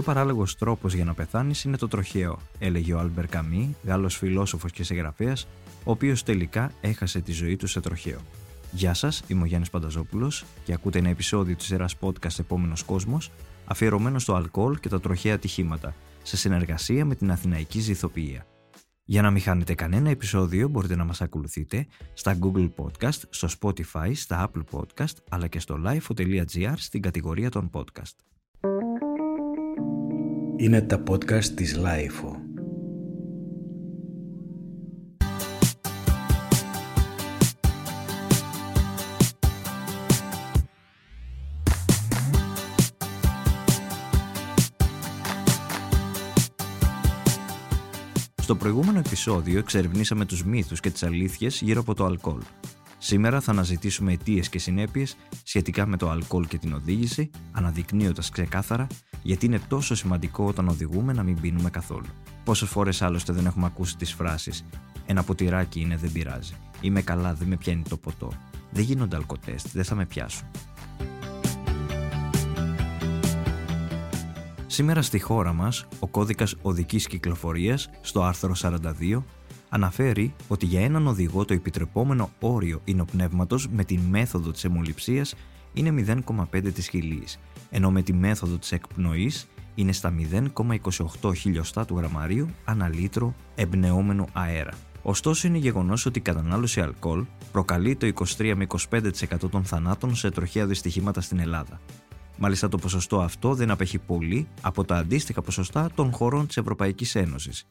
πιο παράλογος τρόπος για να πεθάνεις είναι το τροχαίο, έλεγε ο Άλμπερ Καμύ, Γάλλος φιλόσοφος και συγγραφέας, ο οποίος τελικά έχασε τη ζωή του σε τροχαίο. Γεια σας, είμαι ο Γιάννης Πανταζόπουλος και ακούτε ένα επεισόδιο της σειράς podcast Επόμενος Κόσμος, αφιερωμένο στο αλκοόλ και τα τροχαία ατυχήματα, σε συνεργασία με την Αθηναϊκή Ζυθοποιία. Για να μην χάνετε κανένα επεισόδιο μπορείτε να μας ακολουθείτε στα Google Podcast, στο Spotify, στα Apple Podcast αλλά και στο lifo.gr στην κατηγορία των podcast. Είναι τα podcast της Lifeo. Στο προηγούμενο επεισόδιο εξερευνήσαμε τους μύθους και τις αλήθειες γύρω από το αλκοόλ. Σήμερα θα αναζητήσουμε αιτίες και συνέπειες σχετικά με το αλκοόλ και την οδήγηση, αναδεικνύοντας ξεκάθαρα γιατί είναι τόσο σημαντικό όταν οδηγούμε να μην πίνουμε καθόλου. Πόσες φορές άλλωστε δεν έχουμε ακούσει τις φράσεις Ένα ποτηράκι είναι, δεν πειράζει. Είμαι καλά, δεν με πιάνει το ποτό. Δεν γίνονται αλκοτέστ, δεν θα με πιάσουν. Σήμερα στη χώρα μας, ο κώδικας οδικής κυκλοφορίας, στο άρθρο 42, αναφέρει ότι για έναν οδηγό το επιτρεπόμενο όριο υνοπνεύματος με τη μέθοδο της αιμοληψίας είναι 0,5 της χιλίης, ενώ με τη μέθοδο της εκπνοής είναι στα 0,28 χιλιοστά του γραμμαρίου ανά λίτρο εμπνεόμενου αέρα. Ωστόσο, είναι γεγονός ότι η κατανάλωση αλκοόλ προκαλεί το 23 με 25% των θανάτων σε τροχαία δυστυχήματα στην Ελλάδα. Μάλιστα, το ποσοστό αυτό δεν απέχει πολύ από τα αντίστοιχα ποσοστά των χωρών της Ευρωπαϊκής Ένωσης.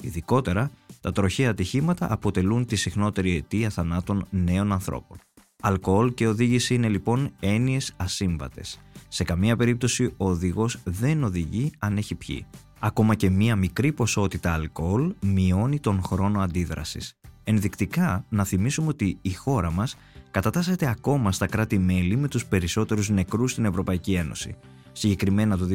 Ειδικότερα, τα τροχαία ατυχήματα αποτελούν τη συχνότερη αιτία θανάτων νέων ανθρώπων. Αλκοόλ και οδήγηση είναι λοιπόν έννοιες ασύμβατες. Σε καμία περίπτωση ο οδηγός δεν οδηγεί αν έχει πιει. Ακόμα και μία μικρή ποσότητα αλκοόλ μειώνει τον χρόνο αντίδρασης. Ενδεικτικά, να θυμίσουμε ότι η χώρα μας κατατάσσεται ακόμα στα κράτη-μέλη με τους περισσότερους νεκρούς στην Ευρωπαϊκή Ένωση. Συγκεκριμένα το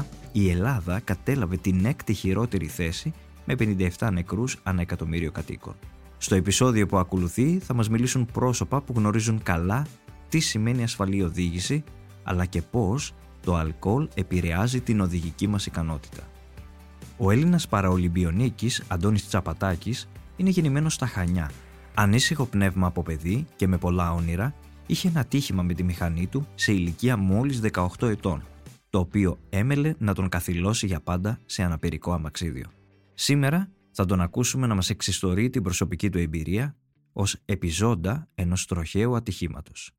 2021, η Ελλάδα κατέλαβε την έκτη χειρότερη θέση με 57 νεκρούς ανά εκατομμύριο κατοίκων. Στο επεισόδιο που ακολουθεί θα μας μιλήσουν πρόσωπα που γνωρίζουν καλά τι σημαίνει ασφαλή οδήγηση, αλλά και πώς το αλκοόλ επηρεάζει την οδηγική μας ικανότητα. Ο Έλληνας παραολυμπιονίκης Αντώνης Τσαπατάκης είναι γεννημένος στα Χανιά. Ανήσυχο πνεύμα από παιδί και με πολλά όνειρα, είχε ένα τύχημα με τη μηχανή του σε ηλικία μόλις 18 ετών, το οποίο έμελε να τον καθυλώσει για πάντα σε αναπηρικό αμαξίδιο. Σήμερα θα τον ακούσουμε να μας εξιστορεί την προσωπική του εμπειρία ως επιζώντα ενός τροχαίου ατυχήματος.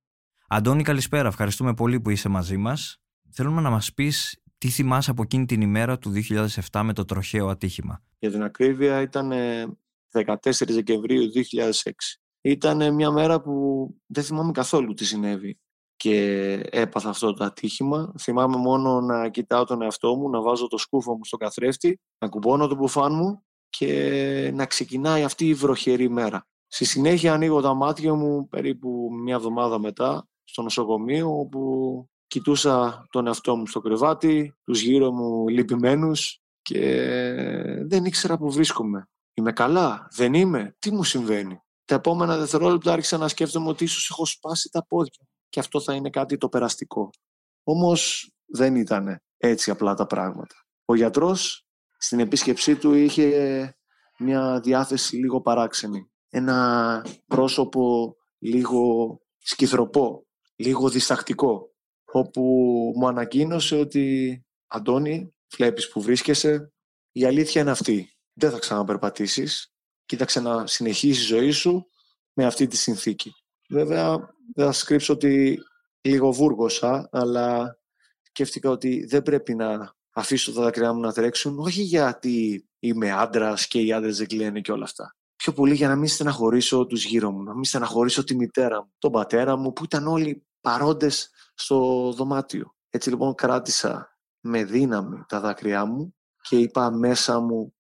Αντώνη, καλησπέρα. Ευχαριστούμε πολύ που είσαι μαζί μας. Θέλουμε να μας πεις τι θυμάσαι από εκείνη την ημέρα του 2007 με το τροχαίο ατύχημα. Για την ακρίβεια ήταν 14 Δεκεμβρίου 2006. Ήταν μια μέρα που δεν θυμάμαι καθόλου τι συνέβη και έπαθα αυτό το ατύχημα. Θυμάμαι μόνο να κοιτάω τον εαυτό μου, να βάζω το σκούφο μου στο καθρέφτη, να κουμπώνω το μπουφάν μου και να ξεκινάει αυτή η βροχερή μέρα. Στη συνέχεια ανοίγω τα μάτια μου περίπου μια εβδομάδα μετά στο νοσοκομείο όπου κοιτούσα τον εαυτό μου στο κρεβάτι, τους γύρω μου λυπημένους και δεν ήξερα που βρίσκομαι. Είμαι καλά, δεν είμαι, τι μου συμβαίνει; Τα επόμενα δευτερόλεπτα άρχισα να σκέφτομαι ότι ίσως έχω σπάσει τα πόδια και αυτό θα είναι κάτι το περαστικό. Όμως δεν ήταν έτσι απλά τα πράγματα. Ο γιατρός στην επίσκεψή του είχε μια διάθεση λίγο παράξενη. Ένα πρόσωπο λίγο σκυθροπό, λίγο διστακτικό, όπου μου ανακοίνωσε ότι «Αντώνη, βλέπεις που βρίσκεσαι, η αλήθεια είναι αυτή. Δεν θα ξαναπερπατήσεις, κοίταξε να συνεχίσει η ζωή σου με αυτή τη συνθήκη». Βέβαια, δεν θα σας κρύψω ότι λίγο βούργωσα, αλλά σκέφτηκα ότι δεν πρέπει να αφήσω τα δάκρυά μου να τρέξουν, όχι γιατί είμαι άντρας και οι άντρες δεν κλαίνουν και όλα αυτά. Πιο πολύ για να μην στεναχωρήσω τους γύρω μου, να μην στεναχωρήσω τη μητέρα μου, τον πατέρα μου, που ήταν όλοι παρόντες στο δωμάτιο. Έτσι λοιπόν κράτησα με δύναμη τα δάκρυά μου και είπα μέσα μου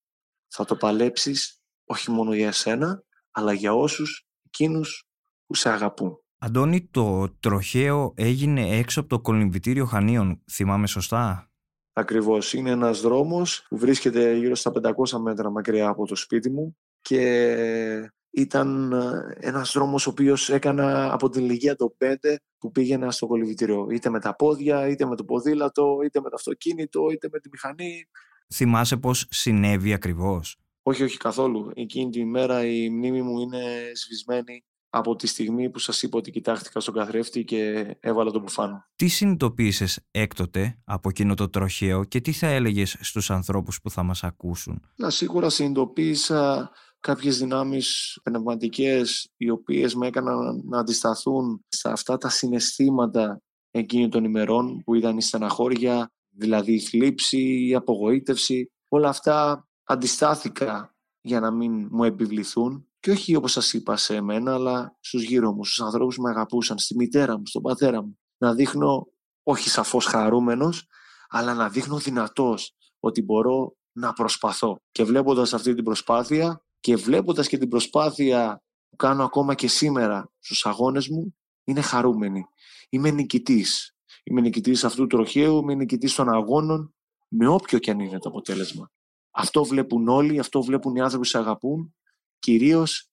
θα το παλέψεις όχι μόνο για εσένα, αλλά για όσους εκείνους που σε αγαπούν. Αντώνη, το τροχαίο έγινε έξω από το κολυμβητήριο Χανίων, θυμάμαι σωστά; Ακριβώς. Είναι ένας δρόμος που βρίσκεται γύρω στα 500 μέτρα μακριά από το σπίτι μου και ήταν ε, ένας δρόμος ο οποίος έκανα από την ηλικία των 5 που πήγαινα στο κολυβητήριο. Είτε με τα πόδια, είτε με το ποδήλατο, είτε με το αυτοκίνητο, είτε με τη μηχανή. Θυμάσαι πώς συνέβη ακριβώς; Όχι, όχι καθόλου. Εκείνη τη μέρα η μνήμη μου είναι σβησμένη από τη στιγμή που σας είπα ότι κοιτάχτηκα στον καθρέφτη και έβαλα τον μπουφάνο. Τι συνειδητοποίησες έκτοτε από εκείνο το τροχαίο και τι θα έλεγες στους ανθρώπους που θα μας ακούσουν; Να σίγουρα συνειδητοποίησα κάποιες δυνάμεις πνευματικές οι οποίες με έκαναν να αντισταθούν σε αυτά τα συναισθήματα εκείνη των ημερών που ήταν η στεναχώρια, δηλαδή η θλίψη, η απογοήτευση. Όλα αυτά αντιστάθηκα για να μην μου επιβληθούν και όχι όπως σας είπα σε εμένα, αλλά στους γύρω μου, στους ανθρώπους που με αγαπούσαν, στη μητέρα μου, στον πατέρα μου. Να δείχνω, όχι σαφώς χαρούμενος, αλλά να δείχνω δυνατός ότι μπορώ να προσπαθώ. Και βλέποντας αυτή την προσπάθεια και βλέποντας και την προσπάθεια που κάνω ακόμα και σήμερα στους αγώνες μου, είναι χαρούμενη. Είμαι νικητής. Είμαι νικητής αυτού του τροχαίου, είμαι νικητής των αγώνων, με όποιο και αν είναι το αποτέλεσμα. Αυτό βλέπουν όλοι, αυτό βλέπουν οι άνθρωποι που σε αγαπούν. Κυρίως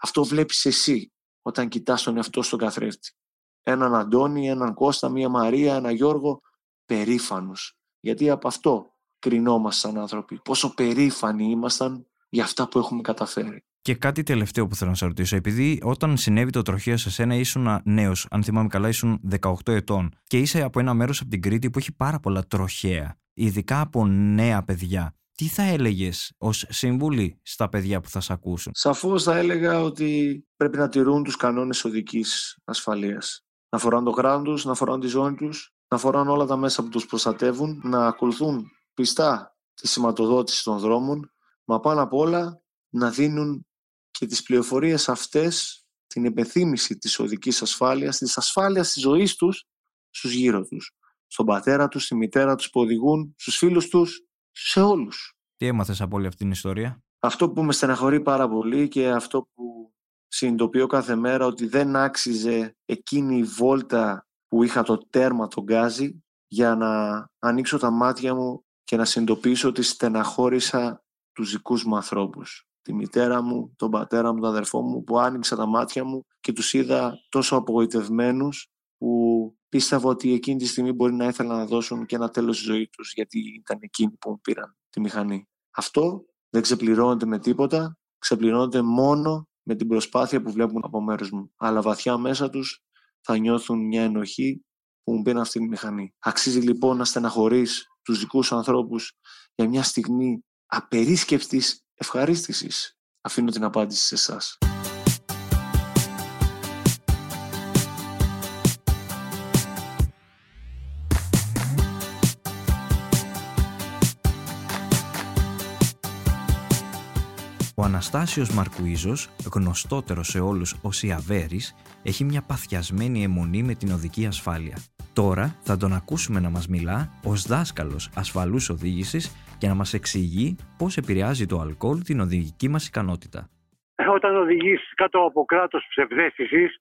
αυτό βλέπεις εσύ όταν κοιτάς τον εαυτό στον καθρέφτη. Έναν Αντώνη, έναν Κώστα, μία Μαρία, έναν Γιώργο, περήφανους. Γιατί από αυτό κρινόμασταν άνθρωποι. Πόσο περήφανοι ήμασταν για αυτά που έχουμε καταφέρει. Και κάτι τελευταίο που θέλω να σε ρωτήσω, επειδή όταν συνέβη το τροχείο σε σένα ήσουν νέος, αν θυμάμαι καλά, ήσουν 18 ετών και είσαι από ένα μέρος από την Κρήτη που έχει πάρα πολλά τροχαία, ειδικά από νέα παιδιά. Τι θα έλεγες ως σύμβουλη στα παιδιά που θα σε ακούσουν; Σαφώς θα έλεγα ότι πρέπει να τηρούν τους κανόνες οδικής ασφαλείας. Να φοράνε το κράτο να φοράνε τη ζώνη τους, να φοράνε όλα τα μέσα που τους προστατεύουν, να ακολουθούν πιστά τη σηματοδότηση των δρόμων, μα πάνω απ' όλα να δίνουν και τις πληροφορίες αυτές, την επεθύμηση της οδικής ασφάλειας, της ασφάλειας της ζωής τους στους γύρω τους. Στον πατέρα τους, στη μητέρα τους που οδηγούν, στους φίλους τους, σε όλους. Τι έμαθες από όλη αυτή την ιστορία; Αυτό που με στεναχωρεί πάρα πολύ και αυτό που συνειδητοποιώ κάθε μέρα ότι δεν άξιζε εκείνη η βόλτα που είχα το τέρμα τον γκάζι για να ανοίξω τα μάτια μου και να συνειδητοποιήσω ότι στεναχώρησα τους δικούς μου ανθρώπους. Τη μητέρα μου, τον πατέρα μου, τον αδερφό μου που άνοιξα τα μάτια μου και τους είδα τόσο απογοητευμένους που πίστευα ότι εκείνη τη στιγμή μπορεί να ήθελαν να δώσουν και ένα τέλος στη ζωή τους γιατί ήταν εκείνοι που μου πήραν τη μηχανή. Αυτό δεν ξεπληρώνεται με τίποτα, ξεπληρώνεται μόνο με την προσπάθεια που βλέπουν από μέρους μου. Αλλά βαθιά μέσα τους θα νιώθουν μια ενοχή που μου πήραν αυτή τη μηχανή. Αξίζει λοιπόν να στεναχωρείς τους δικούς ανθρώπους για μια στιγμή απερίσκεπτης ευχαρίστησης. Αφήνω την απάντηση σε εσάς. Ο Αναστάσιος Μαρκουίζος, γνωστότερος σε όλους ως Ιαβέρης, έχει μια παθιασμένη αιμονή με την οδική ασφάλεια. Τώρα θα τον ακούσουμε να μας μιλά ως δάσκαλος ασφαλούς οδήγησης και να μας εξηγεί πώς επηρεάζει το αλκοόλ την οδηγική μας ικανότητα. Όταν οδηγείς κάτω από κράτος ψευδέστησης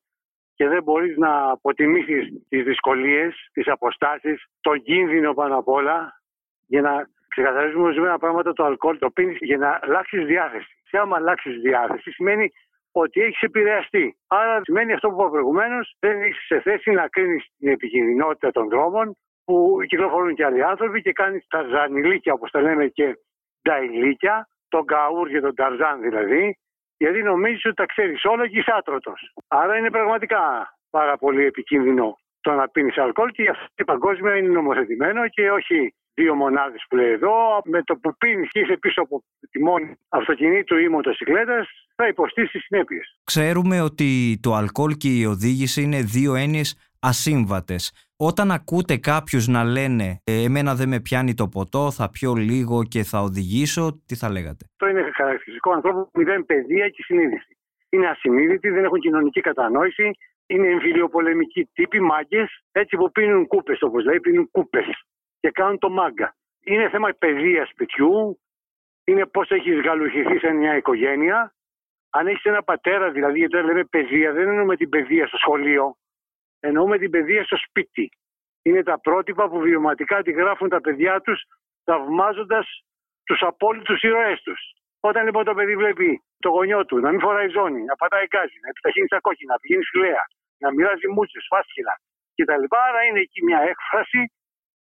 και δεν μπορείς να αποτιμήσεις τις δυσκολίες, τις αποστάσεις, τον κίνδυνο πάνω απ' όλα, για να ξεκαθαρίζουμε ορισμένα πράγματα το αλκοόλ το πίνεις για να αλλάξεις διάθεση. Και άμα αλλάξεις διάθεση σημαίνει ότι έχεις επηρεαστεί. Άρα σημαίνει αυτό που είπα προηγουμένως, δεν είσαι σε θέση να κρίνεις την επικίνδυνοτητα των δρόμων που κυκλοφορούν και άλλοι άνθρωποι και κάνεις τα ζανιλίκια όπως τα λέμε και τα ηλίκια, τον καούρ και τον ταρζάν δηλαδή, γιατί νομίζεις ότι τα ξέρεις όλα και είσαι άτρωτος. Άρα είναι πραγματικά πάρα πολύ επικίνδυνο το να πίνεις αλκοόλ και γι' αυτό παγκόσμια είναι νομοθετημένο και όχι δύο μονάδες που λέει εδώ. Με το που πίνει και είσαι πίσω από τιμόνι αυτοκινήτου ή μοτοσυκλέτας θα υποστεί τι συνέπειες. Ξέρουμε ότι το αλκοόλ και η οδήγηση είναι δύο έννοιες ασύμβατες. Όταν ακούτε κάποιους να λένε «Ε, «εμένα δεν με πιάνει το ποτό, θα πιω λίγο και θα οδηγήσω», τι θα λέγατε; Αυτό είναι χαρακτηριστικό ανθρώπου που μηδέν παιδεία και συνείδηση. Είναι ασυνείδητοι, δεν έχουν κοινωνική κατανόηση, είναι εμφυλιοπολεμικοί τύποι, μάγκες, έτσι που πίνουν κούπες, όπως λέει, πίνουν κούπες και κάνουν το μάγκα. Είναι θέμα παιδείας σπιτιού, είναι πώς έχεις γαλουχηθεί σε μια οικογένεια. Αν έχεις ένα πατέρα, δηλαδή, γιατί όταν λέμε παιδεία, δεν εννοούμε την παιδεία στο σχολείο, εννοούμε την παιδεία στο σπίτι. Είναι τα πρότυπα που βιωματικά τη γράφουν τα παιδιά τους, θαυμάζοντας τους απόλυτους ήρωές τους. Όταν λοιπόν το παιδί βλέπει το γονιό του να μην φοράει ζώνη, να πατάει γκάζι, να επιταχύνει στα κόκκινα, να πηγαίνει λέα, να μοιράζει μούτσες, φάσχυλα κτλ. Άρα είναι εκεί μια έκφραση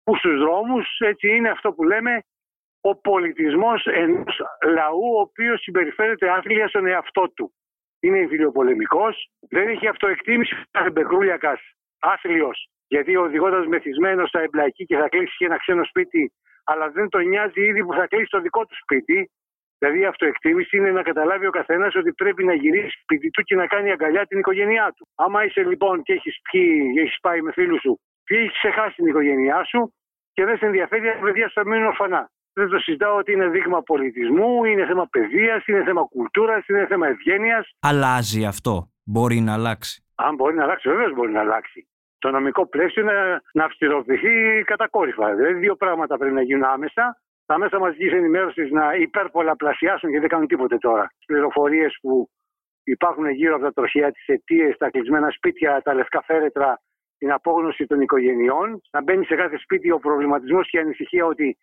που στους δρόμους έτσι είναι αυτό που λέμε ο πολιτισμός ενός λαού ο οποίος συμπεριφέρεται άθλια στον εαυτό του. Είναι εμφυλιοπολεμικό, δεν έχει αυτοεκτίμηση κάθε μπεκρούλιακα άθλιος, γιατί οδηγώντα μεθυσμένος θα εμπλακεί και θα κλείσει και ένα ξένο σπίτι, αλλά δεν τον νοιάζει ήδη που θα κλείσει το δικό του σπίτι. Δηλαδή η αυτοεκτίμηση είναι να καταλάβει ο καθένας ότι πρέπει να γυρίσει σπίτι του και να κάνει αγκαλιά την οικογένειά του. Άμα είσαι λοιπόν και έχεις πιει, έχεις πάει με φίλους σου και έχεις ξεχάσει την οικογένειά σου; Και δεν σε ενδιαφέρει, τα παιδιά σου θα μείνουν ορφανά. Δεν το συζητάω ότι είναι δείγμα πολιτισμού, είναι θέμα παιδείας, είναι θέμα κουλτούρας, είναι θέμα ευγένειας. Αλλάζει αυτό. Μπορεί να αλλάξει. Αν μπορεί να αλλάξει, βεβαίως μπορεί να αλλάξει. Το νομικό πλαίσιο είναι να αυστηροποιηθεί κατακόρυφα. Δηλαδή, δύο πράγματα πρέπει να γίνουν άμεσα τα μέσα μαζικής ενημέρωσης να υπερπολαπλασιάσουν και δεν κάνουν τίποτε τώρα. Πληροφορίες που υπάρχουν γύρω από τα τροχιά, τις αιτίες, τα κλεισμένα σπίτια, τα λευκά φέρετρα, την απόγνωση των οικογενειών. Να μπαίνει σε κάθε σπίτι ο προβληματισμός και η ανησυχία ότι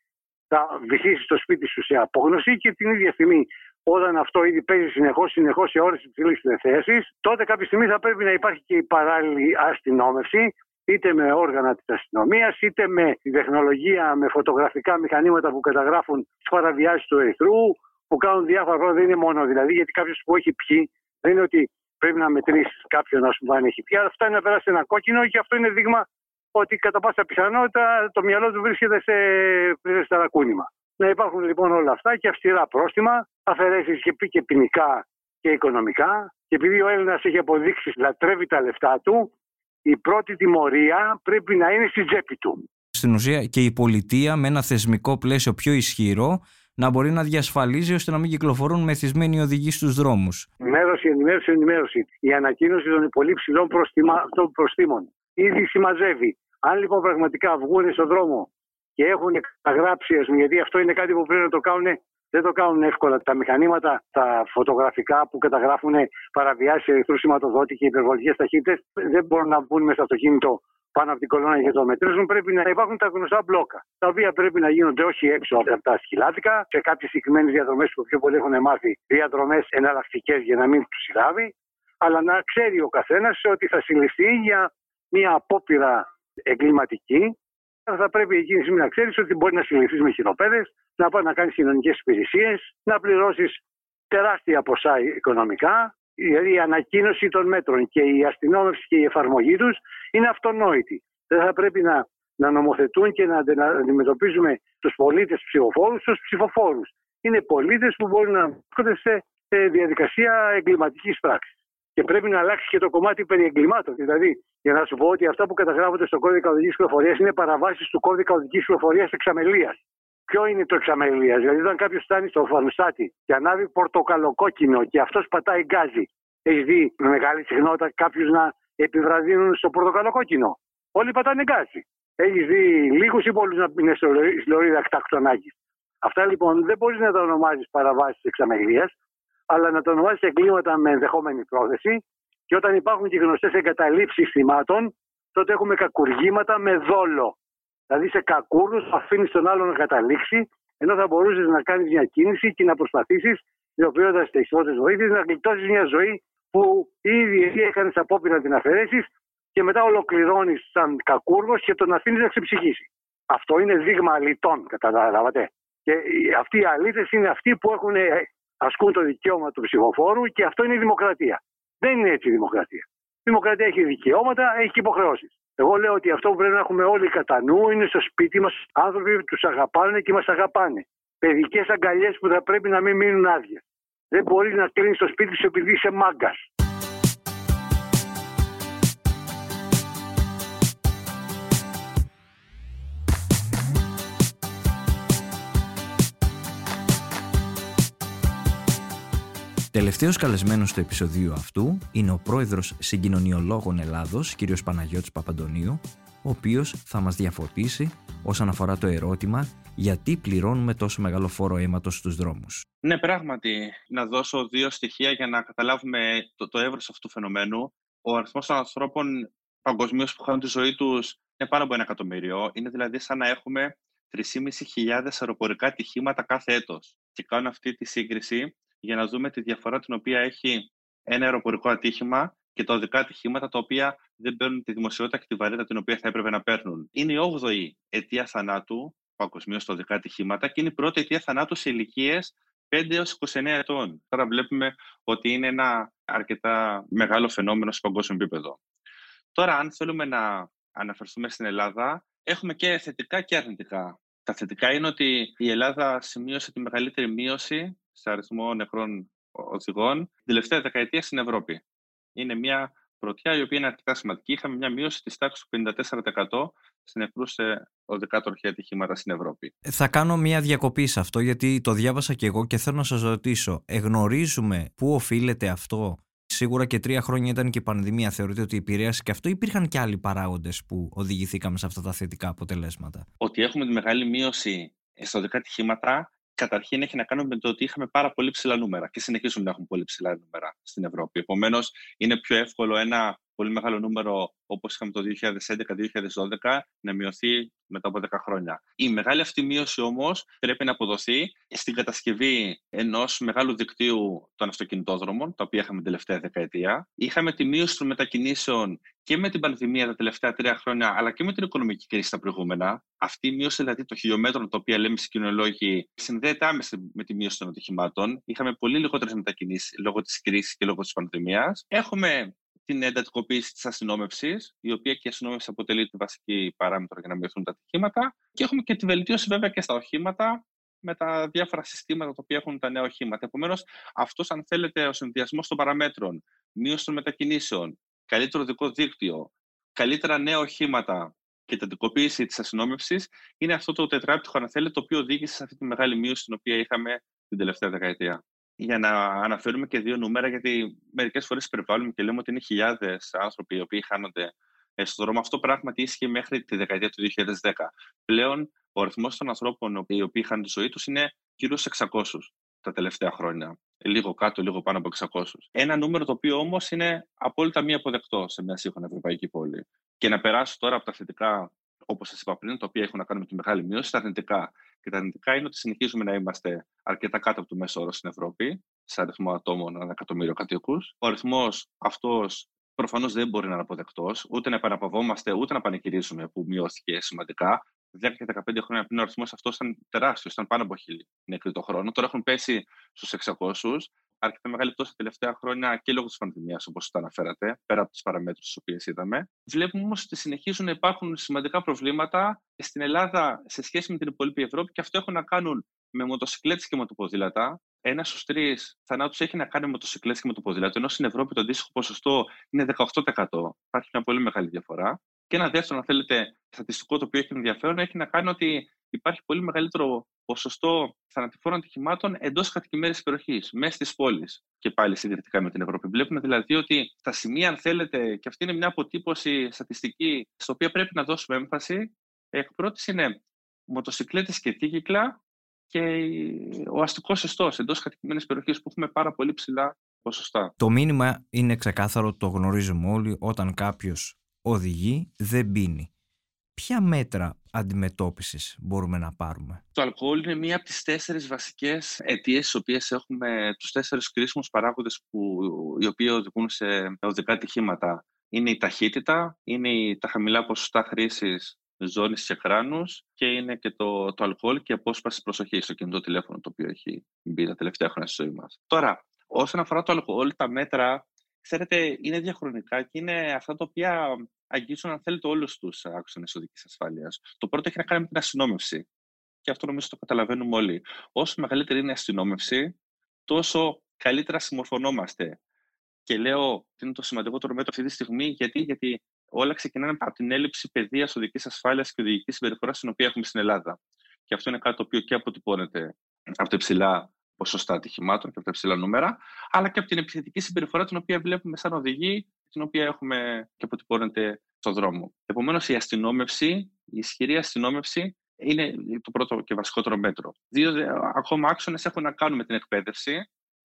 θα βυθίσει το σπίτι σου σε απόγνωση και την ίδια στιγμή όταν αυτό ήδη παίζει συνεχώς, συνεχώς σε ώρε υψηλή θέση, τότε κάποια στιγμή θα πρέπει να υπάρχει και η παράλληλη αστυνόμευση είτε με όργανα της αστυνομίας, είτε με τη τεχνολογία, με φωτογραφικά μηχανήματα που καταγράφουν τις παραβιάσεις του ερυθρού, που κάνουν διάφορα πράγματα. Δεν είναι μόνο δηλαδή, γιατί κάποιος που έχει πιει, δεν είναι ότι πρέπει να μετρήσεις κάποιον να σου αν έχει πιει, αλλά φτάνει να περάσει ένα κόκκινο και αυτό είναι δείγμα ότι κατά πάσα πιθανότητα το μυαλό του βρίσκεται σε πλήρε ταρακούνημα. Να υπάρχουν λοιπόν όλα αυτά και αυστηρά πρόστιμα, αφαιρέσεις και, και ποινικά και οικονομικά. Και επειδή ο Έλληνας έχει αποδείξει λατρεύει τα λεφτά του, η πρώτη τιμωρία πρέπει να είναι στην τσέπη του. Στην ουσία και η πολιτεία με ένα θεσμικό πλαίσιο πιο ισχυρό να μπορεί να διασφαλίζει ώστε να μην κυκλοφορούν μεθυσμένοι οδηγοί στους δρόμους. Ενημέρωση, ενημέρωση, ενημέρωση. Η ανακοίνωση των πολύ ψηλών προστήμων ήδη συμμαζεύει. Αν λοιπόν πραγματικά βγουν στον δρόμο και έχουν καταγράψει, γιατί αυτό είναι κάτι που πρέπει να το κάνουν δεν το κάνουν εύκολα. Τα μηχανήματα, τα φωτογραφικά που καταγράφουν παραβιάσεις ερυθρού σηματοδότη και υπερβολικές ταχύτητες δεν μπορούν να μπουν μέσα στο αυτοκίνητο πάνω από την κολόνα για το μετρήσουν. Πρέπει να υπάρχουν τα γνωστά μπλόκα, τα οποία πρέπει να γίνονται όχι έξω από τα σκυλάτικα, σε κάποιες συγκεκριμένες διαδρομές που πιο πολύ έχουν μάθει διαδρομές εναλλακτικές για να μην τους συλλάβει, αλλά να ξέρει ο καθένας ότι θα συλληφθεί για μια απόπειρα εγκληματική θα πρέπει εκείνη να ξέρεις ότι μπορεί να συλληφθείς με χειροπέδες, να πάει να κάνεις κοινωνικές υπηρεσίες, να πληρώσεις τεράστια ποσά οικονομικά. Δηλαδή η ανακοίνωση των μέτρων και η αστυνόμευση και η εφαρμογή τους είναι αυτονόητη. Δεν θα πρέπει να, να νομοθετούν και να, να αντιμετωπίζουμε τους πολίτες ψηφοφόρους ω ψηφοφόρους. Είναι πολίτες που μπορεί να βρίσκονται σε διαδικασία εγκληματικής πράξης. Και πρέπει να αλλάξει και το κομμάτι περί εγκλημάτων. Δηλαδή, για να σου πω ότι αυτά που καταγράφονται στο κώδικα οδικής κυκλοφορία είναι παραβάσεις του κώδικα οδικής κυκλοφορία εξαμελίας. Ποιο είναι το εξαμελία, Δηλαδή, όταν κάποιος φτάνει στο φαρμιστάτη και ανάβει πορτοκαλοκόκκινο και αυτός πατάει γκάζι, έχεις δει με μεγάλη συχνότητα κάποιους να επιβραδύνουν στο πορτοκαλοκόκκινο; Όλοι πατάνε γκάζι. Έχεις δει λίγους ή πολλούς να είναι στο λωρίδα κτακτονάκι. Αυτά λοιπόν δεν μπορείς να τα ονομάζεις παραβάσεις εξαμελία, αλλά να το ονομάσει εγκλήματα με ενδεχόμενη πρόθεση και όταν υπάρχουν και γνωστές εγκαταλείψεις θυμάτων, τότε έχουμε κακουργήματα με δόλο. Δηλαδή σε κακούρου αφήνεις τον άλλον να καταλήξει, ενώ θα μπορούσες να κάνεις μια κίνηση και να προσπαθήσεις, ιδιοποιώντα τι πρώτε βοήθειες, να γλιτώσεις μια ζωή που ήδη εσύ έκανες απόπειρα να την αφαιρέσεις και μετά ολοκληρώνεις σαν κακούργο και τον αφήνεις να ξεψυχήσει. Αυτό είναι δείγμα αλητών, καταλάβατε. Και αυτοί οι αλήτες είναι αυτοί που έχουν, ε, ασκούν το δικαίωμα του ψηφοφόρου και αυτό είναι η δημοκρατία. Δεν είναι έτσι η δημοκρατία. Η δημοκρατία έχει δικαιώματα, έχει και υποχρεώσεις. Εγώ λέω ότι αυτό που πρέπει να έχουμε όλοι κατά νου είναι στο σπίτι μας άνθρωποι που τους αγαπάνε και μας αγαπάνε. Παιδικές αγκαλιές που θα πρέπει να μην μείνουν άδειες. Δεν μπορεί να κλείνεις το σπίτι σου επειδή είσαι μάγκας. Τελευταίος καλεσμένος του επεισοδίου αυτού είναι ο πρόεδρος Συγκοινωνιολόγων Ελλάδος, κ. Παναγιώτης Παπαντονίου, ο οποίος θα μας διαφωτίσει όσον αφορά το ερώτημα γιατί πληρώνουμε τόσο μεγάλο φόρο αίματος στους δρόμους; Ναι, πράγματι. Να δώσω δύο στοιχεία για να καταλάβουμε το, το εύρος αυτού του φαινομένου. Ο αριθμός των ανθρώπων παγκοσμίως που χάνουν τη ζωή τους είναι πάνω από ένα εκατομμύριο. Είναι δηλαδή σαν να έχουμε 3.500 αεροπορικά ατυχήματα κάθε έτος. Και κάνω αυτή τη σύγκριση για να δούμε τη διαφορά την οποία έχει ένα αεροπορικό ατύχημα και τα οδικά ατυχήματα τα οποία δεν παίρνουν τη δημοσιότητα και τη βαρύτητα την οποία θα έπρεπε να παίρνουν. Είναι η 8η αιτία θανάτου παγκοσμίως στα οδικά ατυχήματα και είναι η πρώτη αιτία θανάτου σε ηλικίες 5 έως 29 ετών. Τώρα βλέπουμε ότι είναι ένα αρκετά μεγάλο φαινόμενο σε παγκόσμιο επίπεδο. Τώρα, αν θέλουμε να αναφερθούμε στην Ελλάδα, έχουμε και θετικά και αρνητικά. Τα θετικά είναι ότι η Ελλάδα σημείωσε τη μεγαλύτερη μείωση σε αριθμό νεκρών οδηγών την τελευταία δεκαετία στην Ευρώπη. Είναι μια πρωτιά η οποία είναι αρκετά σημαντική. Είχαμε μια μείωση της τάξης του 54% στην νεκρούς σε οδικά τροχιά ατυχήματα στην Ευρώπη. Θα κάνω μια διακοπή σε αυτό γιατί το διάβασα και εγώ και θέλω να σας ρωτήσω. Εγνωρίζουμε πού οφείλεται αυτό; Σίγουρα και τρία χρόνια ήταν και η πανδημία. Θεωρείτε ότι επηρέασε και αυτό, υπήρχαν και άλλοι παράγοντες που οδηγηθήκαμε σε αυτά τα θετικά αποτελέσματα; Ότι έχουμε τη μεγάλη μείωση στα οδικά ατυχήματα, καταρχήν έχει να κάνει με το ότι είχαμε πάρα πολύ ψηλά νούμερα και συνεχίζουμε να έχουμε πολύ ψηλά νούμερα στην Ευρώπη. Επομένως, είναι πιο εύκολο ένα πολύ μεγάλο νούμερο όπως είχαμε το 2011-2012 να μειωθεί μετά από 10 χρόνια. Η μεγάλη αυτή μείωση όμως πρέπει να αποδοθεί στην κατασκευή ενός μεγάλου δικτύου των αυτοκινητόδρομων, τα οποία είχαμε την τελευταία δεκαετία. Είχαμε τη μείωση των μετακινήσεων και με την πανδημία τα τελευταία τρία χρόνια, αλλά και με την οικονομική κρίση τα προηγούμενα. Αυτή η μείωση δηλαδή των χιλιόμετρων, τα οποία λέμε οι κοινολόγοι, συνδέεται άμεσα με τη μείωση των ατυχημάτων. Είχαμε πολύ λιγότερες μετακινήσεις λόγω της κρίσης και λόγω της πανδημίας. Έχουμε την εντατικοποίηση της αστυνόμευσης, η οποία και η αστυνόμευση αποτελεί τη βασική παράμετρο για να μειωθούν τα ατυχήματα. Και έχουμε και τη βελτίωση βέβαια και στα οχήματα με τα διάφορα συστήματα τα οποία έχουν τα νέα οχήματα. Επομένως, αυτός, αν θέλετε, ο συνδυασμός των παραμέτρων, μείωση των μετακινήσεων, καλύτερο δικό δίκτυο, καλύτερα νέα οχήματα και την εντατικοποίηση της αστυνόμευσης, είναι αυτό το τετράπτυχο, αν θέλετε, το οποίο οδήγησε σε αυτή τη μεγάλη μείωση την οποία είχαμε την τελευταία δεκαετία για να αναφέρουμε και δύο νούμερα, γιατί μερικές φορές περιβάλλουμε και λέμε ότι είναι χιλιάδες άνθρωποι οι οποίοι χάνονται στον δρόμο. Αυτό πράγματι ίσχυε μέχρι τη δεκαετία του 2010. Πλέον, ο αριθμός των ανθρώπων οι οποίοι χάνουν τη ζωή τους είναι γύρω στους 600 τα τελευταία χρόνια. Λίγο κάτω, λίγο πάνω από 600. Ένα νούμερο το οποίο όμως είναι απόλυτα μη αποδεκτό σε μια σύγχρονη ευρωπαϊκή πόλη. Και να περάσω τώρα από τα θετικά, όπως σας είπα πριν, τα οποία έχουν να κάνουν με τη μεγάλη μείωση, στα αρνητικά. Και τα αρνητικά είναι ότι συνεχίζουμε να είμαστε αρκετά κάτω από το μέσο όρο στην Ευρώπη, σε αριθμό ατόμων ανά εκατομμύριο κατοίκους. Ο αριθμός αυτός προφανώς δεν μπορεί να είναι αποδεκτός, ούτε να επαναπαυόμαστε, ούτε να πανηγυρίζουμε που μειώθηκε σημαντικά. 10 και 15 χρόνια πριν ο αριθμός αυτός ήταν τεράστιος, ήταν πάνω από χίλιοι νεκροί το χρόνο. Τώρα έχουν πέσει στους 600 αρκετά μεγάλη πτώση τα τελευταία χρόνια και λόγω της πανδημίας, όπως τα αναφέρατε, πέρα από τις παραμέτρους τις οποίες είδαμε. Βλέπουμε όμως ότι συνεχίζουν να υπάρχουν σημαντικά προβλήματα στην Ελλάδα σε σχέση με την υπόλοιπη Ευρώπη και αυτό έχουν να κάνουν με μοτοσυκλέτες και μοτοποδήλατα. Ένας στους τρεις θανάτους έχει να κάνει με μοτοσυκλέτες και μοτοποδήλατα, ενώ στην Ευρώπη το αντίστοιχο ποσοστό είναι 18%. Υπάρχει μια πολύ μεγάλη διαφορά. Και ένα δεύτερο, αν θέλετε, στατιστικό το οποίο έχει ενδιαφέρον έχει να κάνει ότι υπάρχει πολύ μεγαλύτερο ποσοστό θανατηφόρων ατυχημάτων εντός κατοικημένης περιοχής, μέσα τη πόλη. Και πάλι συγκριτικά με την Ευρώπη. Βλέπουμε δηλαδή ότι τα σημεία, αν θέλετε, και αυτή είναι μια αποτύπωση στατιστική, στο οποία πρέπει να δώσουμε έμφαση, εκ πρώτης είναι μοτοσυκλέτες και τύχυκλα και ο αστικός εστό εντός κατοικημένης περιοχής που έχουμε πάρα πολύ ψηλά ποσοστά. Το μήνυμα είναι ξεκάθαρο, το γνωρίζουμε όλοι, όταν κάποιος οδηγεί δεν πίνει ποια μέτρα αντιμετώπισης μπορούμε να πάρουμε; Το αλκοόλ είναι μία από τις τέσσερις βασικές αιτίες στις οποίες έχουμε τους τέσσερις κρίσιμους παράγοντες που, οι οποίοι οδηγούν σε οδικά ατυχήματα. Είναι η ταχύτητα, είναι τα χαμηλά ποσοστά χρήσης ζώνης και κράνους και είναι και το, το αλκοόλ και η απόσπαση προσοχής στο κινητό τηλέφωνο το οποίο έχει μπει τα τελευταία χρόνια στη ζωή μας. Τώρα, όσον αφορά το αλκοόλ, τα μέτρα, ξέρετε, είναι διαχρονικά και είναι αυτά τα οποία αγγίζουν, αν θέλετε, όλους τους άξονες οδική ασφάλειας. Το πρώτο έχει να κάνει με την αστυνόμευση. Και αυτό νομίζω το καταλαβαίνουμε όλοι. Όσο μεγαλύτερη είναι η αστυνόμευση, τόσο καλύτερα συμμορφωνόμαστε. Και λέω ότι είναι το σημαντικότερο μέτρο αυτή τη στιγμή, γιατί, γιατί όλα ξεκινάνε από την έλλειψη παιδείας οδική ασφάλειας και οδηγικής συμπεριφοράς, την οποία έχουμε στην Ελλάδα. Και αυτό είναι κάτι το οποίο και αποτυπώνεται από τα υψηλά ποσοστά ατυχημάτων και από τα υψηλά νούμερα, αλλά και από την επιθετική συμπεριφορά την οποία βλέπουμε σαν οδηγοί την οποία έχουμε και αποτυπώνεται στον δρόμο. Επομένως, η αστυνόμευση, η ισχυρή αστυνόμευση είναι το πρώτο και βασικότερο μέτρο. Δύο ακόμα άξονες έχουν να κάνουν με την εκπαίδευση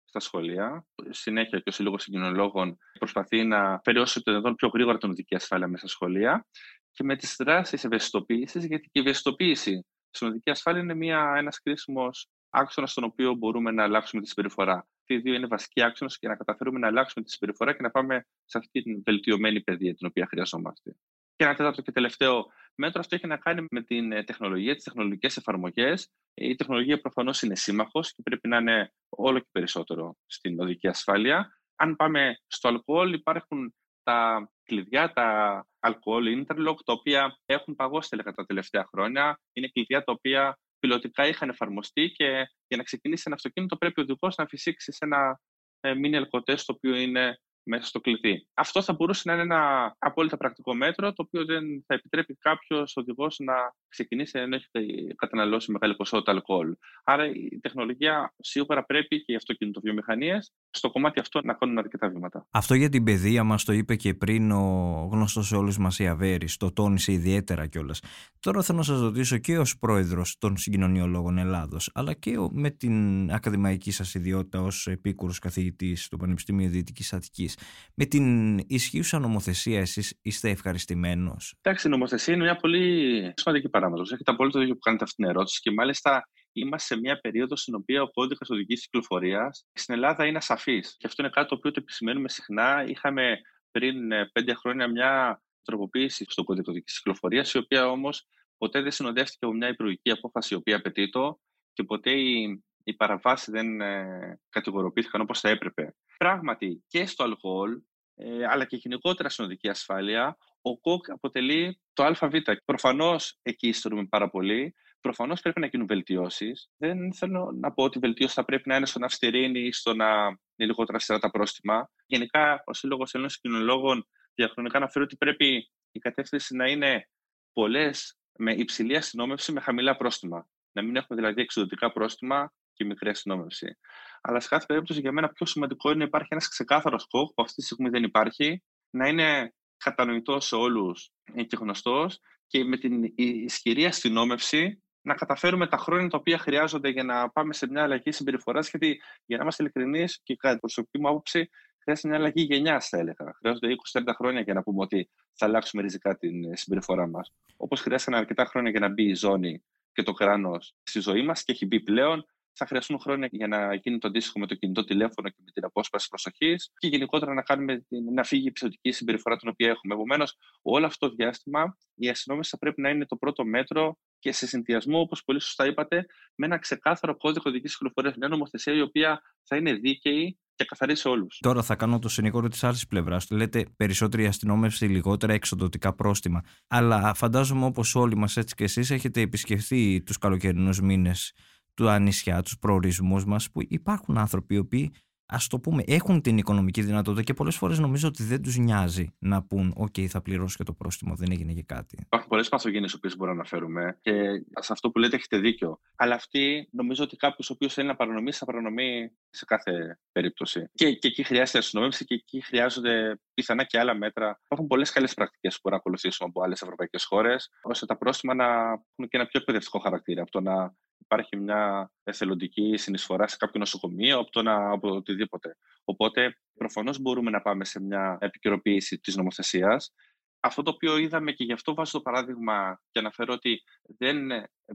στα σχολεία. Συνέχεια και ο Σύλλογος Συγκοινωνιολόγων προσπαθεί να περιώσει το δυνατόν πιο γρήγορα την οδική ασφάλεια μέσα στα σχολεία και με τις δράσεις ευαισθητοποίησης, γιατί και η ευαισθητοποίηση στην οδική ασφάλεια είναι ένας κρίσιμος άξονας στον οποίο μπορούμε να αλλάξουμε τη συμπεριφορά. Και οι δύο είναι βασικοί άξονες για να καταφέρουμε να αλλάξουμε τη συμπεριφορά και να πάμε σε αυτή την βελτιωμένη παιδεία την οποία χρειαζόμαστε. Και ένα τέταρτο και τελευταίο μέτρο, αυτό έχει να κάνει με την ε, τεχνολογία, τις τεχνολογικές εφαρμογές. Η τεχνολογία προφανώς είναι σύμμαχος και πρέπει να είναι όλο και περισσότερο στην οδική ασφάλεια. Αν πάμε στο αλκοόλ, υπάρχουν τα κλειδιά, τα αλκοόλ interlock, τα οποία έχουν παγώσει τελικά τα τελευταία χρόνια. Είναι κλειδιά τα οποία πιλωτικά είχαν εφαρμοστεί και για να ξεκινήσει ένα αυτοκίνητο πρέπει ο οδηγός να φυσήξει σε ένα ε, mini αλκοτέστ το οποίο είναι μέσα στο κλειδί. Αυτό θα μπορούσε να είναι ένα απόλυτα πρακτικό μέτρο, το οποίο δεν θα επιτρέπει κάποιος οδηγός να ξεκινήσει ενώ έχει καταναλώσει μεγάλη ποσότητα αλκοόλ. Άρα η τεχνολογία σίγουρα πρέπει και οι αυτοκινητοβιομηχανίες στο κομμάτι αυτό να κάνουν αρκετά βήματα. Αυτό για την παιδεία μας το είπε και πριν ο γνωστός σε όλους μας η Αβέρη, το τόνισε ιδιαίτερα κιόλας. Τώρα θέλω να σας ρωτήσω και ως πρόεδρος των Συγκοινωνιολόγων Ελλάδος, αλλά και με την ακαδημαϊκή σας ιδιότητα ως επίκουρος καθηγητής του Πανεπιστημίου Δυτική Αττικής. Με την ισχύουσα νομοθεσία, εσείς είστε ευχαριστημένος; Εντάξει, η νομοθεσία είναι μια πολύ σημαντική παράμετρο. Έχετε απόλυτο δίκιο που κάνετε αυτή την ερώτηση και μάλιστα είμαστε σε μια περίοδο στην οποία ο κώδικας οδικής κυκλοφορίας στην Ελλάδα είναι ασαφής. Και αυτό είναι κάτι το οποίο το επισημαίνουμε συχνά. Είχαμε πριν ε, πέντε χρόνια μια τροποποίηση στον κώδικα οδικής κυκλοφορίας, η οποία όμως ποτέ δεν συνοδεύτηκε από μια υπουργική απόφαση η οποία απαιτεί το και ποτέ οι, οι παραβάσεις δεν ε, κατηγοροποιήθηκαν όπως θα έπρεπε. Πράγματι και στο αλκοόλ, ε, αλλά και γενικότερα στην οδική ασφάλεια, ο ΚΟΚ αποτελεί το ΑΒ. Προφανώς εκεί ιστορούμε πάρα πολύ. Προφανώς πρέπει να γίνουν βελτιώσεις. Δεν θέλω να πω ότι η βελτίωση θα πρέπει να είναι στο να αυστηρίνει ή στο να είναι λιγότερα αυστηρά τα πρόστιμα. Γενικά, ο Σύλλογος Ελλήνων Κοινωνολόγων διαχρονικά αναφέρει ότι πρέπει η κατεύθυνση να είναι πολλές με υψηλή αστυνόμευση με χαμηλά πρόστιμα. Να μην έχουμε δηλαδή εξοδοτικά πρόστιμα και μικρή αστυνόμευση. Αλλά σε κάθε περίπτωση για μένα πιο σημαντικό είναι να υπάρχει ένας ξεκάθαρος σκοπό που αυτή τη στιγμή δεν υπάρχει, να είναι κατανοητός σε όλους και γνωστός και με την ισχυρή αστυνόμευση να καταφέρουμε τα χρόνια τα οποία χρειάζονται για να πάμε σε μια αλλαγή συμπεριφοράς. Γιατί για να είμαστε ειλικρινείς και κατά την προσωπική μου άποψη, χρειάζεται μια αλλαγή γενιά, θα έλεγα. Χρειάζονται 20-30 χρόνια για να πούμε ότι θα αλλάξουμε ριζικά την συμπεριφορά μας. Όπως χρειάστηκαν αρκετά χρόνια για να μπει η ζώνη και το κράνος στη ζωή μας και έχει μπει πλέον θα χρειαστούν χρόνια για να γίνει το αντίστοιχο με το κινητό τηλέφωνο και με την απόσπαση προσοχής και γενικότερα να, κάνουμε, να φύγει η ψευδική συμπεριφορά την οποία έχουμε. Επομένως, όλο αυτό το διάστημα η αστυνόμευση θα πρέπει να είναι το πρώτο μέτρο και σε συνδυασμό, όπως πολύ σωστά είπατε, με ένα ξεκάθαρο κώδικο οδική κυκλοφορίας, μια νομοθεσία η οποία θα είναι δίκαιη και καθαρή σε όλους. Τώρα θα κάνω το συνηγόρο της άλλης πλευράς. Λέτε περισσότερη αστυνόμευση, λιγότερα εξοδοτικά πρόστιμα. Αλλά φαντάζομαι όπως όλοι μας έτσι και εσείς έχετε επισκεφθεί τους καλοκαιρινούς μήνες του νησιά, τους προορισμούς μας, που υπάρχουν άνθρωποι οι οποίοι ας το πούμε, έχουν την οικονομική δυνατότητα και πολλές φορές νομίζω ότι δεν τους νοιάζει να πούν: OK, θα πληρώσω και το πρόστιμο, δεν έγινε για κάτι. Υπάρχουν πολλές παθογένειες που μπορούμε να αναφέρουμε και σε αυτό που λέτε έχετε δίκιο. Αλλά αυτή νομίζω ότι κάποιος ο οποίος θέλει να παρανομήσει, θα παρανομεί σε κάθε περίπτωση. Και, και εκεί χρειάζεται αστυνομία και εκεί χρειάζονται πιθανά και άλλα μέτρα. Υπάρχουν πολλές καλές πρακτικές που μπορούμε να ακολουθήσουμε από άλλες ευρωπαϊκές χώρες, ώστε τα πρόστιμα να έχουν και ένα πιο εκπαιδευτικό χαρακτήρα από το να υπάρχει μια εθελοντική συνεισφορά σε κάποιο νοσοκομείο από, το να, από οτιδήποτε. Οπότε, προφανώς μπορούμε να πάμε σε μια επικαιροποίηση της νομοθεσίας. Αυτό το οποίο είδαμε και γι' αυτό βάζω το παράδειγμα και αναφέρω ότι δεν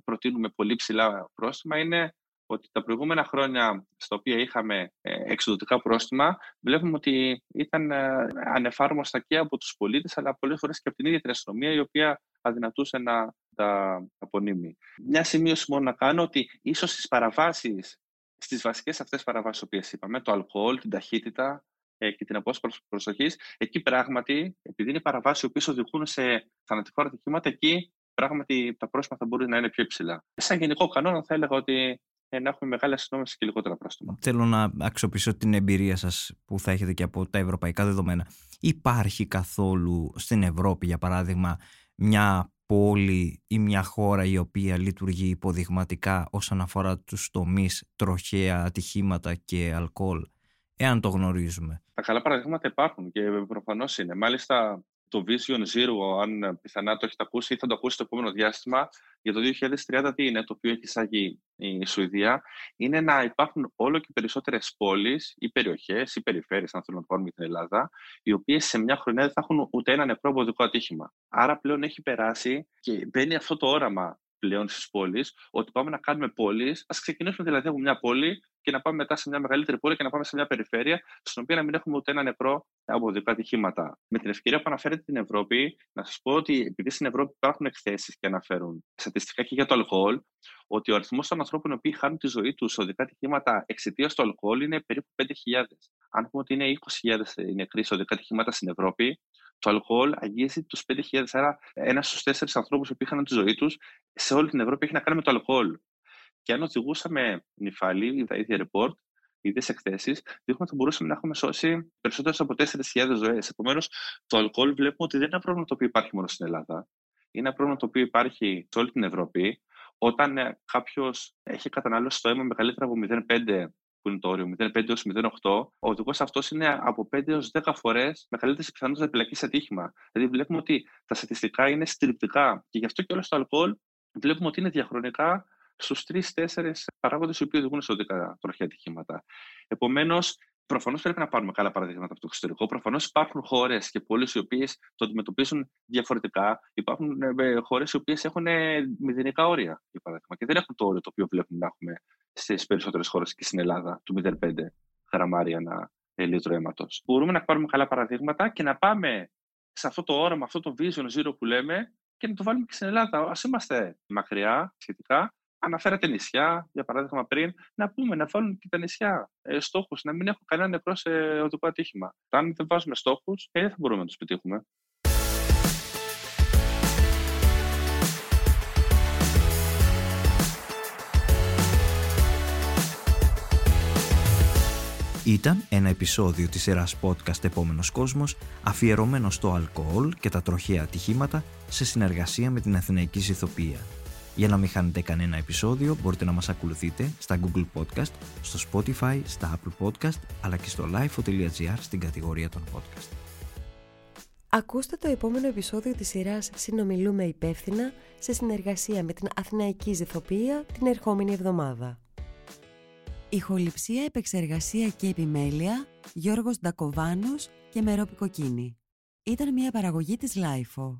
προτείνουμε πολύ ψηλά πρόστιμα είναι ότι τα προηγούμενα χρόνια στα οποία είχαμε ε, εξοδοτικά πρόστιμα βλέπουμε ότι ήταν ε, ανεφάρμοστα και από τους πολίτες αλλά πολλές φορές και από την ίδια την αστυνομία η οποία αδυνατούσε να τα απονείμει. Μια σημείωση μόνο να κάνω ότι ίσως στις παραβάσεις, στις βασικές αυτές παραβάσεις οποίες είπαμε, το αλκοόλ, την ταχύτητα ε, και την απόσπαση προσοχής, εκεί πράγματι, επειδή είναι παραβάσεις οι οποίες οδηγούν σε θανατηφόρα ατυχήματα, εκεί πράγματι τα πρόσωπα θα μπορούν να είναι πιο υψηλά. Σαν γενικό κανόνα θα έλεγα ότι ε, να έχουμε μεγάλη αστυνόμευση και λιγότερα πρόστιμα. Θέλω να αξιοποιήσω την εμπειρία σας που θα έχετε και από τα ευρωπαϊκά δεδομένα. Υπάρχει καθόλου στην Ευρώπη, για παράδειγμα, μια πόλη ή μια χώρα η οποία λειτουργεί υποδειγματικά όσον αφορά τους τομείς τροχαία, ατυχήματα και αλκοόλ, εάν το γνωρίζουμε; Τα καλά παραδείγματα υπάρχουν και προφανώς είναι. Μάλιστα το Vision Zero, αν πιθανά το έχετε ακούσει ή θα το ακούσετε το επόμενο διάστημα, για το 2030 τι είναι, το οποίο έχει εισάγει η Σουηδία, είναι να υπάρχουν όλο και περισσότερες πόλεις ή περιοχές ή περιφέρειες, αν θέλουμε να πάρουμε την Ελλάδα, οι οποίες σε μια χρονιά δεν θα έχουν ούτε ένα νεκρό αποδικό ατύχημα. Άρα πλέον έχει περάσει και μπαίνει αυτό το όραμα πλέον στι πόλει, ότι πάμε να κάνουμε πόλεις. Α ξεκινήσουμε δηλαδή από μια πόλη και να πάμε μετά σε μια μεγαλύτερη πόλη και να πάμε σε μια περιφέρεια, στην οποία να μην έχουμε ούτε ένα νεκρό από οδικά ατυχήματα. Με την ευκαιρία που αναφέρετε την Ευρώπη, να σας πω ότι επειδή στην Ευρώπη υπάρχουν εκθέσεις και αναφέρουν στατιστικά και για το αλκοόλ, ότι ο αριθμός των ανθρώπων οι οποίοι χάνουν τη ζωή τους σε οδικά ατυχήματα εξαιτίας του αλκοόλ είναι περίπου 5.000. Αν πούμε ότι είναι 20.000 νεκροί σε οδικά ατυχήματα στην Ευρώπη, το αλκοόλ αγγίζει τους 5.000. Άρα, ένας στους τέσσερις ανθρώπους που είχαν τη ζωή τους σε όλη την Ευρώπη έχει να κάνει με το αλκοόλ. Και αν οδηγούσαμε νυφάλι, τα ίδια report, οι ίδιε εκθέσεις, δείχνουν ότι θα μπορούσαμε να έχουμε σώσει περισσότερες από 4.000 ζωές. Επομένως, το αλκοόλ βλέπουμε ότι δεν είναι ένα πρόβλημα το οποίο υπάρχει μόνο στην Ελλάδα. Είναι ένα πρόβλημα το οποίο υπάρχει σε όλη την Ευρώπη. Όταν ε, κάποιος έχει κατανάλωση στο αίμα μεγαλύτερα από 0,5 που είναι το όριο, 0,5 έως 0,8, ο οδηγός αυτός είναι από 5 έως 10 φορές μεγαλύτερης πιθανότητας να επιλεγεί σε ατύχημα. Δηλαδή, βλέπουμε ότι τα στατιστικά είναι στριπτικά και γι' αυτό και όλος το αλκοόλ βλέπουμε ότι είναι διαχρονικά στους τρει-τέσσερι παράγοντες οι οποίοι οδηγούν σε οδικά τροχιά ατυχήματα. Επομένως, Προφανώς πρέπει να πάρουμε καλά παραδείγματα από το εξωτερικό. Προφανώς υπάρχουν χώρες και πόλεις οι οποίες το αντιμετωπίζουν διαφορετικά. Υπάρχουν ε, χώρες οι οποίες έχουν μηδενικά όρια, για παράδειγμα, και δεν έχουν το όριο το οποίο βλέπουμε να έχουμε στις περισσότερες χώρες και στην Ελλάδα, του 0,5 γραμμάρια ένα λίτρο αίματος. Μπορούμε να πάρουμε καλά παραδείγματα και να πάμε σε αυτό το όραμα, αυτό το vision zero που λέμε και να το βάλουμε και στην Ελλάδα. Α είμαστε μακριά σχετικά. Αναφέρατε νησιά, για παράδειγμα πριν, να πούμε να βάλουν και τα νησιά ε, στόχους, να μην έχουν κανένα νεκρό σε οδικό ατύχημα. Αν δεν βάζουμε στόχους, ε, δεν θα μπορούμε να τους πετύχουμε. Ήταν ένα επεισόδιο της σειράς podcast «Επόμενος κόσμος» αφιερωμένο στο αλκοόλ και τα τροχαία ατυχήματα σε συνεργασία με την Αθηναϊκή Ζηθοποιία. Για να μην χάνετε κανένα επεισόδιο μπορείτε να μας ακολουθείτε στα Google Podcast, στο Spotify, στα Apple Podcast αλλά και στο lifeo.gr στην κατηγορία των podcast. Ακούστε το επόμενο επεισόδιο της σειράς «Συνομιλούμε υπεύθυνα» σε συνεργασία με την Αθηναϊκή Ζηθοποιία την ερχόμενη εβδομάδα. Ηχοληψία, επεξεργασία και επιμέλεια Γιώργος Ντακοβάνος και Μερόπη Κοκκίνη. Ήταν μια παραγωγή της Λάιφο.